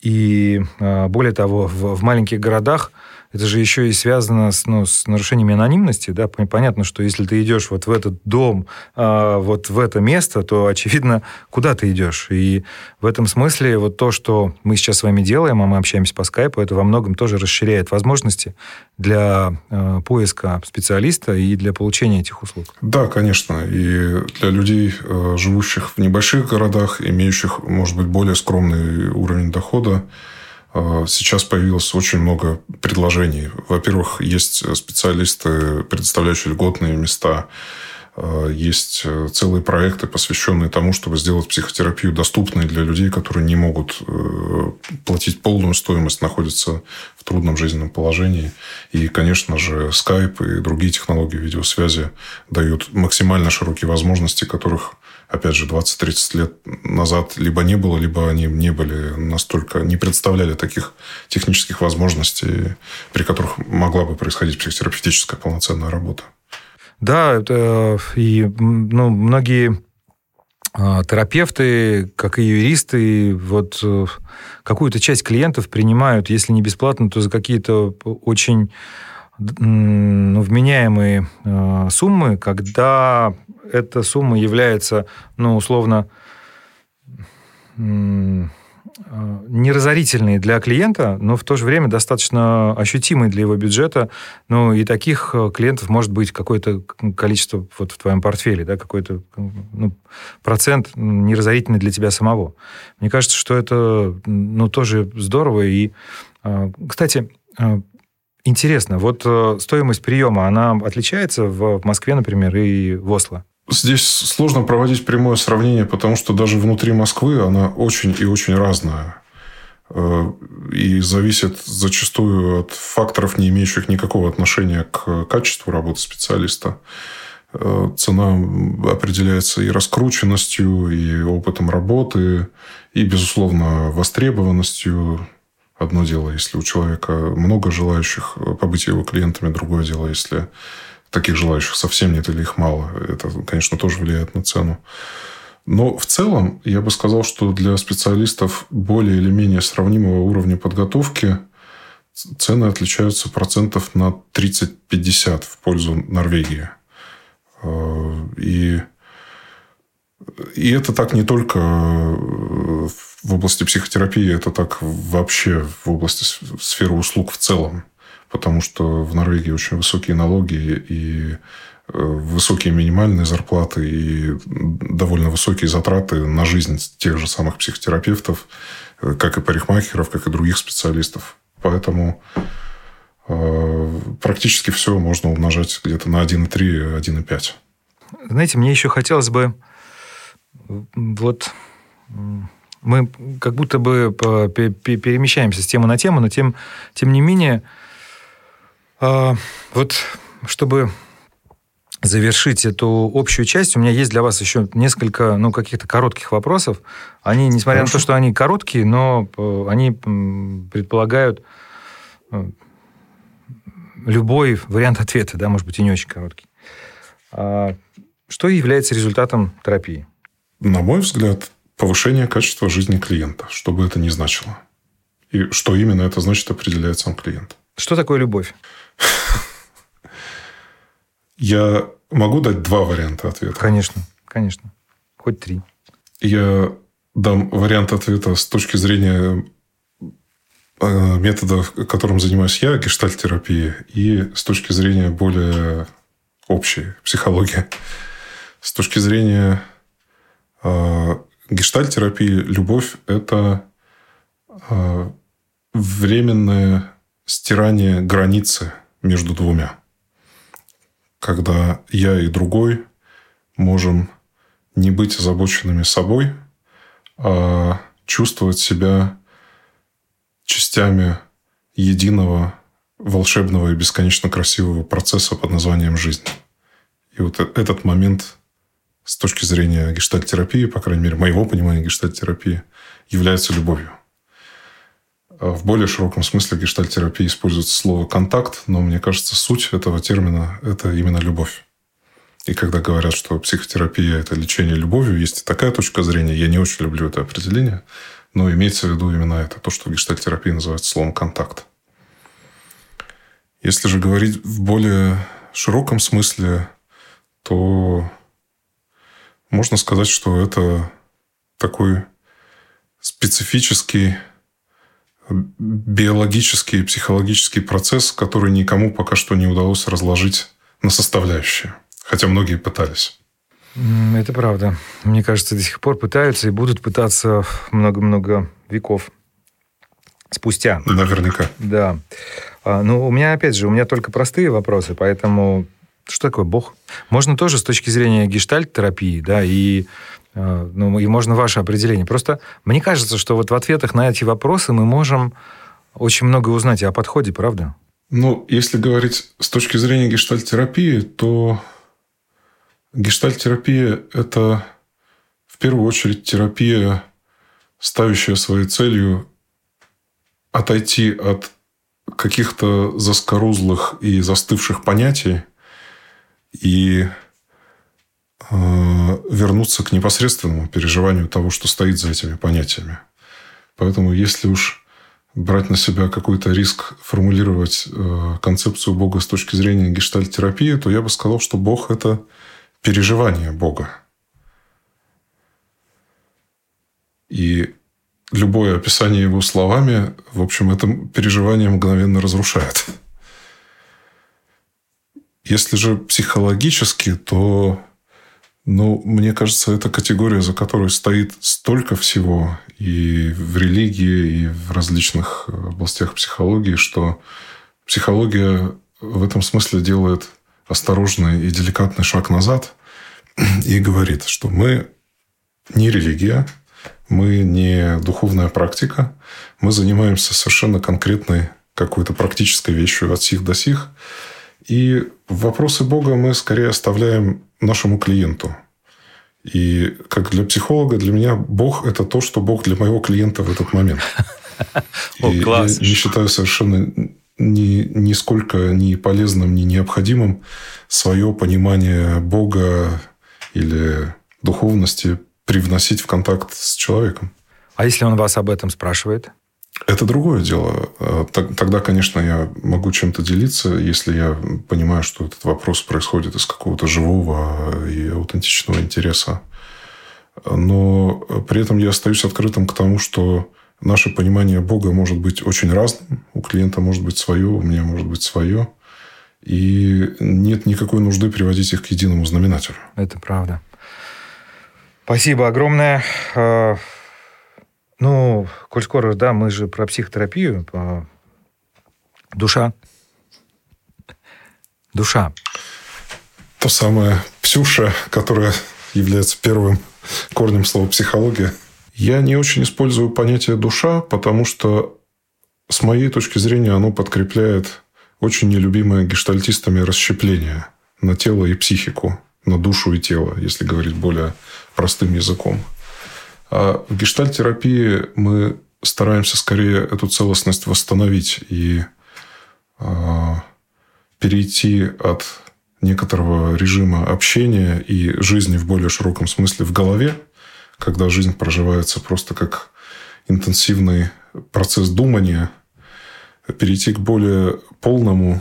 И а, более того, в, в маленьких городах это же еще и связано с, ну, с нарушениями анонимности. Да? Понятно, что если ты идешь вот в этот дом, а, вот в это место, то, очевидно, куда ты идешь. И в этом смысле вот то, что мы сейчас с вами делаем, а мы общаемся по скайпу, это во многом тоже расширяет возможности для а, поиска специалиста и для получения этих услуг. Да, конечно. И для людей, а, живущих в небольших городах, имеющих, может быть, более скромный уровень дохода, сейчас появилось очень много предложений. Во-первых, есть специалисты, предоставляющие льготные места. А, есть э, целые проекты, посвященные тому, чтобы сделать психотерапию доступной для людей, которые не могут э, платить полную стоимость, находятся в трудном жизненном положении. И, конечно же, Skype и другие технологии видеосвязи дают максимально широкие возможности, которых опять же, 20-30 лет назад либо не было, либо они не были настолько, не представляли таких технических возможностей, при которых могла бы происходить психотерапевтическая полноценная работа. Да, это и ну, многие а, терапевты, как и юристы, вот э, какую-то часть клиентов принимают, если не бесплатно, то за какие-то очень ну, вменяемые э, суммы, когда эта сумма является, ну, условно, неразорительной для клиента, но в то же время достаточно ощутимой для его бюджета. Ну, и таких э, клиентов может быть какое-то количество вот в твоем портфеле, да, какой-то ну, процент неразорительный для тебя самого. Мне кажется, что это ну, тоже здорово. И, э, кстати, э, интересно, вот стоимость приема, она отличается в Москве, например, и в Осло? Здесь сложно проводить прямое сравнение, потому что даже внутри Москвы она очень и очень разная. Э, и зависит зачастую от факторов, не имеющих никакого отношения к качеству работы специалиста. Э, цена определяется и раскрученностью, и опытом работы, и, безусловно, востребованностью. Одно дело, если у человека много желающих побыть его клиентами, другое дело, если таких желающих совсем нет или их мало. Это, конечно, тоже влияет на цену. Но в целом я бы сказал, что для специалистов более или менее сравнимого уровня подготовки цены отличаются процентов на 30-50 в пользу Норвегии. Э, и, и это так не только в области психотерапии, это так вообще в области сферы услуг в целом потому что в Норвегии очень высокие налоги и э, высокие минимальные зарплаты и довольно высокие затраты на жизнь тех же самых психотерапевтов, э, как и парикмахеров, как и других специалистов. Поэтому э, практически все можно умножать где-то на 1,3, 1,5. Знаете, мне еще хотелось бы вот мы как будто бы перемещаемся с темы на тему, но тем, тем не менее а, вот чтобы завершить эту общую часть, у меня есть для вас еще несколько, ну, каких-то коротких вопросов. Они, несмотря Хорошо. на то, что они короткие, но э, они предполагают э, любой вариант ответа, да, может быть, и не очень короткий. А что является результатом терапии? На мой взгляд, повышение качества жизни клиента, что бы это ни значило. И что именно это значит, определяет сам клиент. Что такое любовь? <laughs> Я могу дать два варианта ответа? Конечно, конечно. Хоть три. Я дам вариант ответа с точки зрения э, метода, которым занимаюсь я, гештальт-терапии, и с точки зрения более общей психологии. С точки зрения э, гештальт-терапии любовь – это э, временное стирание границы между двумя. Когда я и другой можем не быть озабоченными собой, а чувствовать себя частями единого волшебного и бесконечно красивого процесса под названием «жизнь». И вот э, этот момент с точки зрения гештальт-терапии, по крайней мере, моего понимания гештальт-терапии, является любовью. А в более широком смысле гештальт-терапии используется слово «контакт», но мне кажется, суть этого термина – это именно любовь. И когда говорят, что психотерапия – это лечение любовью, есть и такая точка зрения. Я не очень люблю это определение, но имеется в виду именно это, то, что в гештальт-терапии называется словом «контакт». Если же говорить в более широком смысле, то можно сказать, что это такой специфический биологический и психологический процесс, который никому пока что не удалось разложить на составляющие. Хотя многие пытались. Это правда. Мне кажется, до сих пор пытаются и будут пытаться много-много веков спустя. Наверняка. Да. А, ну, у меня, опять же, у меня только простые вопросы, поэтому что такое Бог? Можно тоже с точки зрения гештальт-терапии, да, и, ну, и можно ваше определение. Просто мне кажется, что вот в ответах на эти вопросы мы можем очень много узнать о подходе, правда? Ну, если говорить с точки зрения гештальт-терапии, то гештальт-терапия – это в первую очередь терапия, ставящая своей целью отойти от каких-то заскорузлых и застывших понятий и э, вернуться к непосредственному переживанию того, что стоит за этими понятиями. Поэтому, если уж брать на себя какой-то риск формулировать э, концепцию Бога с точки зрения гештальт-терапии, то я бы сказал, что Бог – это переживание Бога. И любое описание его словами, в общем, это переживание мгновенно разрушает. Если же психологически, то, ну, мне кажется, это категория, за которой стоит столько всего и в религии, и в различных областях психологии, что психология в этом смысле делает осторожный и деликатный шаг назад <clears throat> и говорит, что мы не религия, мы не духовная практика, мы занимаемся совершенно конкретной какой-то практической вещью от сих до сих. И вопросы Бога мы скорее оставляем нашему клиенту. И как для психолога, для меня Бог – это то, что Бог для моего клиента в этот момент. <laughs> О, класс. Я не считаю совершенно ни, нисколько ни полезным, ни необходимым свое понимание Бога или духовности привносить в контакт с человеком. А если он вас об этом спрашивает? Это другое дело. Э, тогда, конечно, я могу чем-то делиться, если я понимаю, что этот вопрос происходит из какого-то живого и аутентичного интереса. Но при этом я остаюсь открытым к тому, что наше понимание Бога может быть очень разным. У клиента может быть свое, у меня может быть свое. И нет никакой нужды приводить их к единому знаменателю. Это правда. Спасибо огромное. Ну, коль скоро, да, мы же про психотерапию. Душа. Душа. То самое псюша, которая является первым корнем слова психология. Я не очень использую понятие душа, потому что с моей точки зрения оно подкрепляет очень нелюбимое гештальтистами расщепление на тело и психику, на душу и тело, если говорить более простым языком. А в гештальтерапии мы стараемся скорее эту целостность восстановить и э, перейти от некоторого режима общения и жизни в более широком смысле в голове, когда жизнь проживается просто как интенсивный процесс думания, перейти к более полному,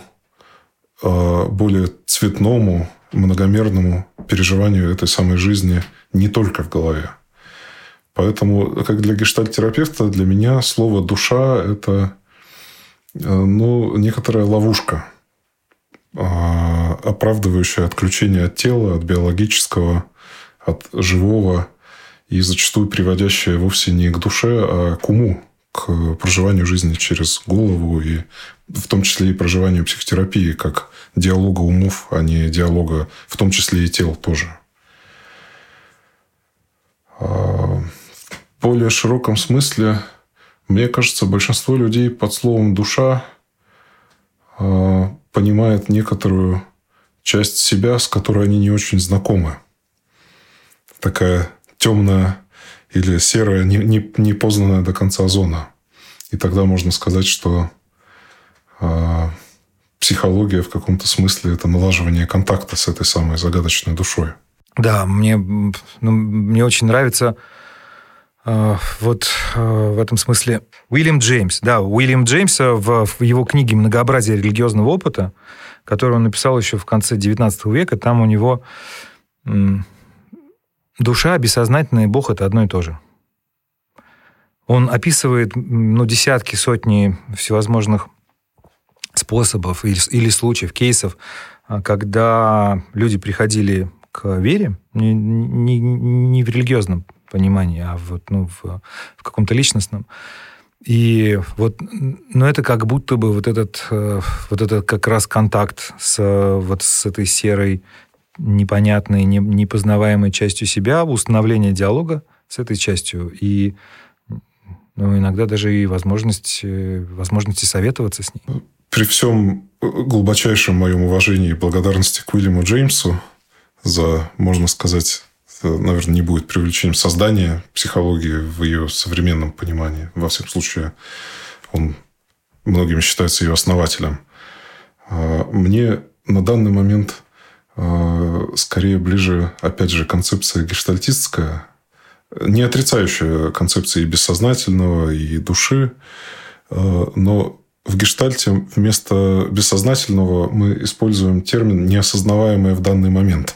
а, более цветному, многомерному переживанию этой самой жизни не только в голове. Поэтому, как для гештальт-терапевта, для меня слово «душа» – это ну, некоторая ловушка, а, оправдывающая отключение от тела, от биологического, от живого и зачастую приводящая вовсе не к душе, а к уму, к проживанию жизни через голову и в том числе и проживанию психотерапии как диалога умов, а не диалога в том числе и тел тоже. Более широком смысле, мне кажется, большинство людей под словом «душа» а, понимает некоторую часть себя, с которой они не очень знакомы. Такая темная или серая, непознанная не, не до конца зона. И тогда можно сказать, что э, психология в каком-то смысле это налаживание контакта с этой самой загадочной душой. Да, мне, ну, мне очень нравится э, вот э, в этом смысле Уильям Джеймс. Да, Уильям Джеймса в, в его книге «Многообразие религиозного опыта», которую он написал еще в конце XIX века, там у него душа, бессознательное и Бог – это одно и то же. Он описывает ну, десятки, сотни всевозможных способов или, или случаев, кейсов, а, когда люди приходили к вере, не, не, не в религиозном понимании, а вот, ну, в, в каком-то личностном. И вот, ну, это как будто бы вот этот, э, вот этот как раз контакт с, вот с этой серой непонятной, не, непознаваемой частью себя, установление диалога с этой частью и ну, иногда даже и возможность, э, возможности советоваться с ней. При всем глубочайшем моем уважении и благодарности к Уильяму Джеймсу за, можно сказать, наверное, не будет привлечением создания психологии в ее современном понимании. Во всяком случае, он многими считается ее основателем. А, мне на данный момент Э, скорее ближе, опять же, концепция гештальтистская, не отрицающая концепции бессознательного и души, э, но в гештальте вместо бессознательного мы используем термин «неосознаваемое в данный момент».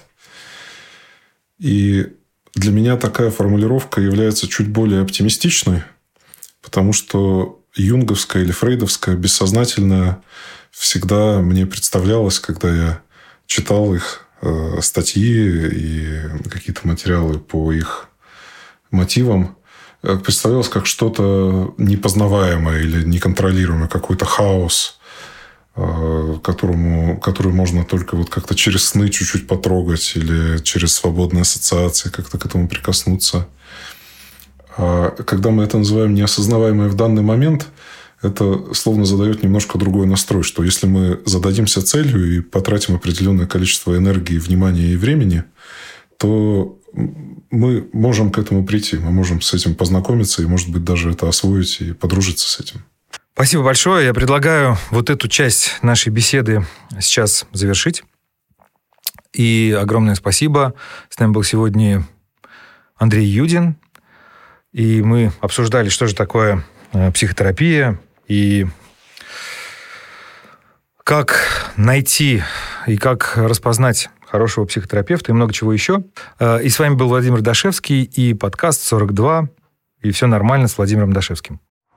И для меня такая формулировка является чуть более оптимистичной, потому что юнговская или фрейдовская бессознательное всегда мне представлялось, когда я читал их э, статьи и какие-то материалы по их мотивам, э, представлялось как что-то непознаваемое или неконтролируемое, какой-то хаос, которому, который можно только вот как-то через сны чуть-чуть потрогать или через свободные ассоциации как-то к этому прикоснуться. А когда мы это называем неосознаваемое в данный момент – это словно задает немножко другой настрой, что если мы зададимся целью и потратим определенное количество энергии, внимания и времени, то мы можем к этому прийти, мы можем с этим познакомиться и, может быть, даже это освоить и подружиться с этим. Спасибо большое. Я предлагаю вот эту часть нашей беседы сейчас завершить. И огромное спасибо. С нами был сегодня Андрей Юдин. И мы обсуждали, что же такое э, психотерапия, и как найти и как распознать хорошего психотерапевта и много чего еще. Э, и с вами был Владимир Дашевский и подкаст 42 «И все нормально» с Владимиром Дашевским.